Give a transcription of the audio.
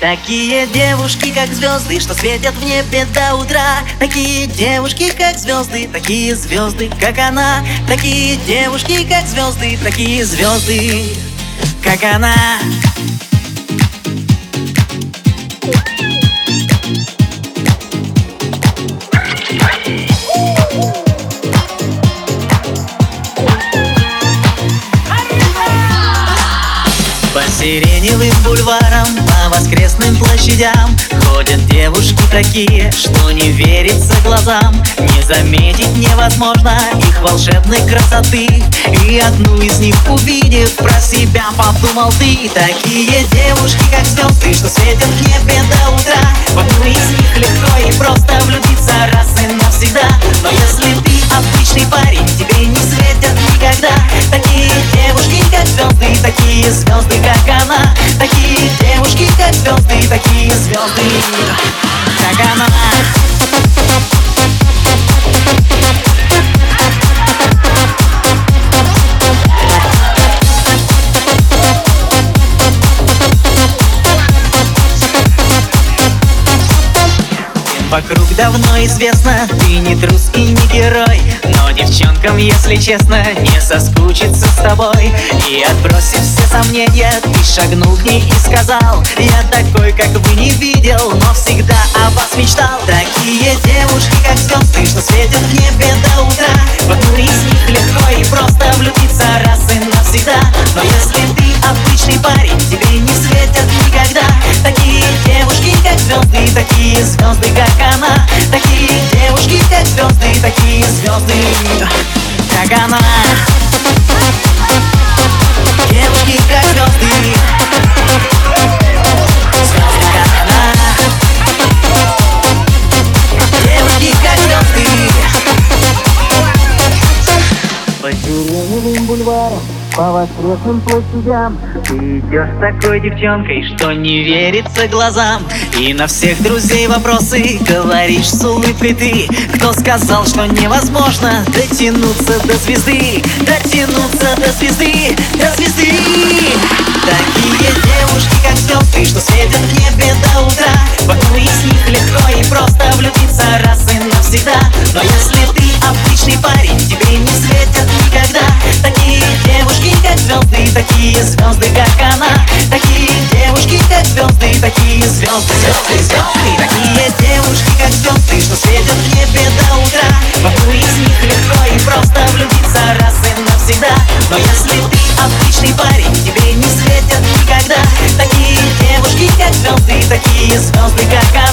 Такие девушки, как звезды, что светят в небе до утра. Такие девушки, как звезды, такие звезды, как она. Такие девушки, как звезды, такие звезды, как она сиреневым бульварам, по воскресным площадям Ходят девушки такие, что не верится глазам. Не заметить невозможно их волшебной красоты. И одну из них увидев, про себя подумал ты Такие девушки, как звезды, что светят в небе до утра В одну из них легко и просто влюбиться раз и навсегда. Но если ты обычный парень, тебе не светят никогда. Такие девушки, звезды, такие звезды, как она. Такие девушки, как звезды, такие звезды, как она Вокруг давно известно, ты не трус и не герой Но девчонкам, если честно, не соскучиться с тобой. И отбросив все сомнения, ты шагнул к ней и сказал Я такой, как вы не видел, но всегда о вас мечтал Такие девушки, как звезды, что светят в небе до утра. В одну из них легко и просто влюбиться раз и навсегда. Но если ты обычный парень, тебе не бульварам, по воскресным площадям Ты идешь с такой девчонкой, что не верится глазам. И на всех друзей вопросы говоришь с улыбкой ты. Кто сказал, что невозможно дотянуться до звезды? Дотянуться до звезды, до звезды. Такие девушки, как ты, что светят в небе до утра. В одну из них легко и просто влюбиться раз и навсегда. Но если ты обычный парень такие звезды, как она. Такие девушки, как звезды, такие звезды, звезды, звезды. Такие девушки, как звезды, что светят в небе до утра. В из них легко и просто влюбиться раз и навсегда. Но если ты обычный парень, тебе не светят никогда. Такие девушки, как звезды, такие звезды, как она.